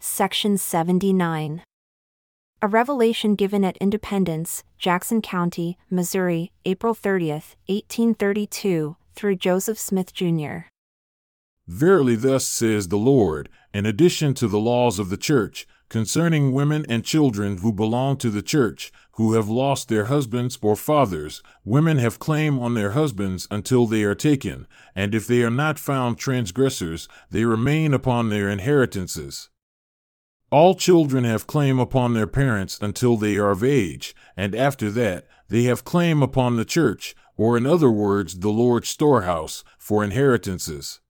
Section 79. A revelation given at Independence, Jackson County, Missouri, April 30, 1832, through Joseph Smith, Jr. Verily, thus says the Lord, in addition to the laws of the church, concerning women and children who belong to the church, who have lost their husbands or fathers, women have claim on their husbands until they are taken, and if they are not found transgressors, they remain upon their inheritances. All children have claim upon their parents until they are of age, and after that, they have claim upon the church, or in other words, the Lord's storehouse, for inheritances.